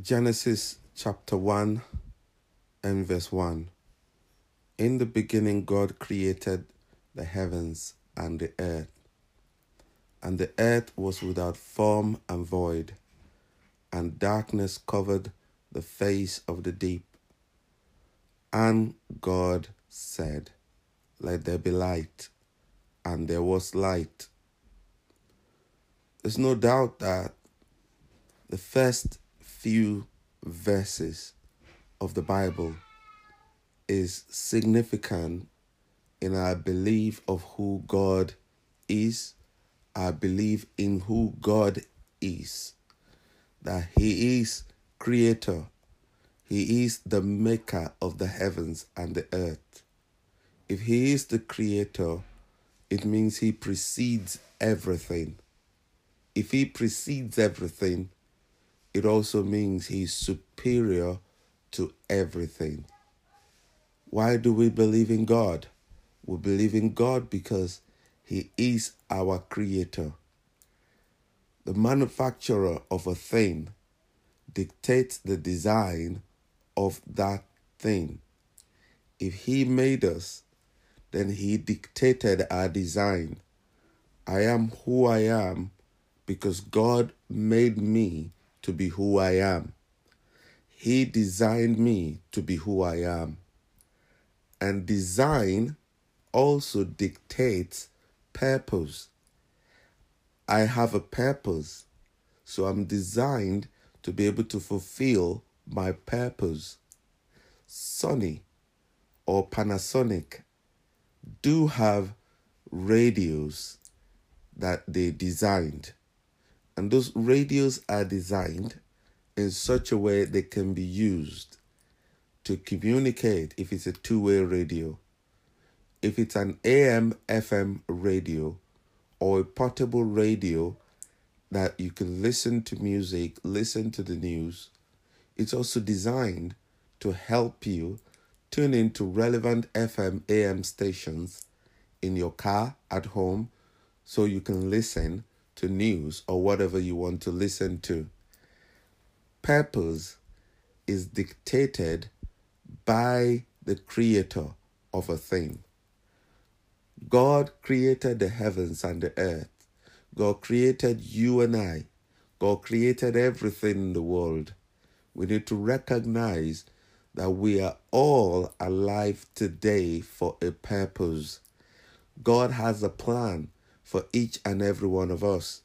Genesis chapter 1 and verse 1. In the beginning, God created the heavens and the earth. And the earth was without form and void, and darkness covered the face of the deep. And God said, Let there be light. And there was light. There's no doubt that the first few verses of the Bible is significant in our belief of who God is, our belief in who God is, that He is Creator, He is the Maker of the heavens and the earth. If He is the Creator, it means He precedes everything. If He precedes everything, it also means he's superior to everything. Why do we believe in God? We believe in God because he is our creator. The manufacturer of a thing dictates the design of that thing. If he made us, then he dictated our design. I am who I am because God made me to be who I am. He designed me to be who I am. And design also dictates purpose. I have a purpose, so I'm designed to be able to fulfill my purpose. Sony or Panasonic do have radios that they designed and those radios are designed in such a way they can be used to communicate if it's a two way radio, if it's an AM FM radio, or a portable radio that you can listen to music, listen to the news. It's also designed to help you tune into relevant FM AM stations in your car, at home, so you can listen to news or whatever you want to listen to. Purpose is dictated by the creator of a thing. God created the heavens and the earth. God created you and I. God created everything in the world. We need to recognize that we are all alive today for a purpose. God has a plan for each and every one of us.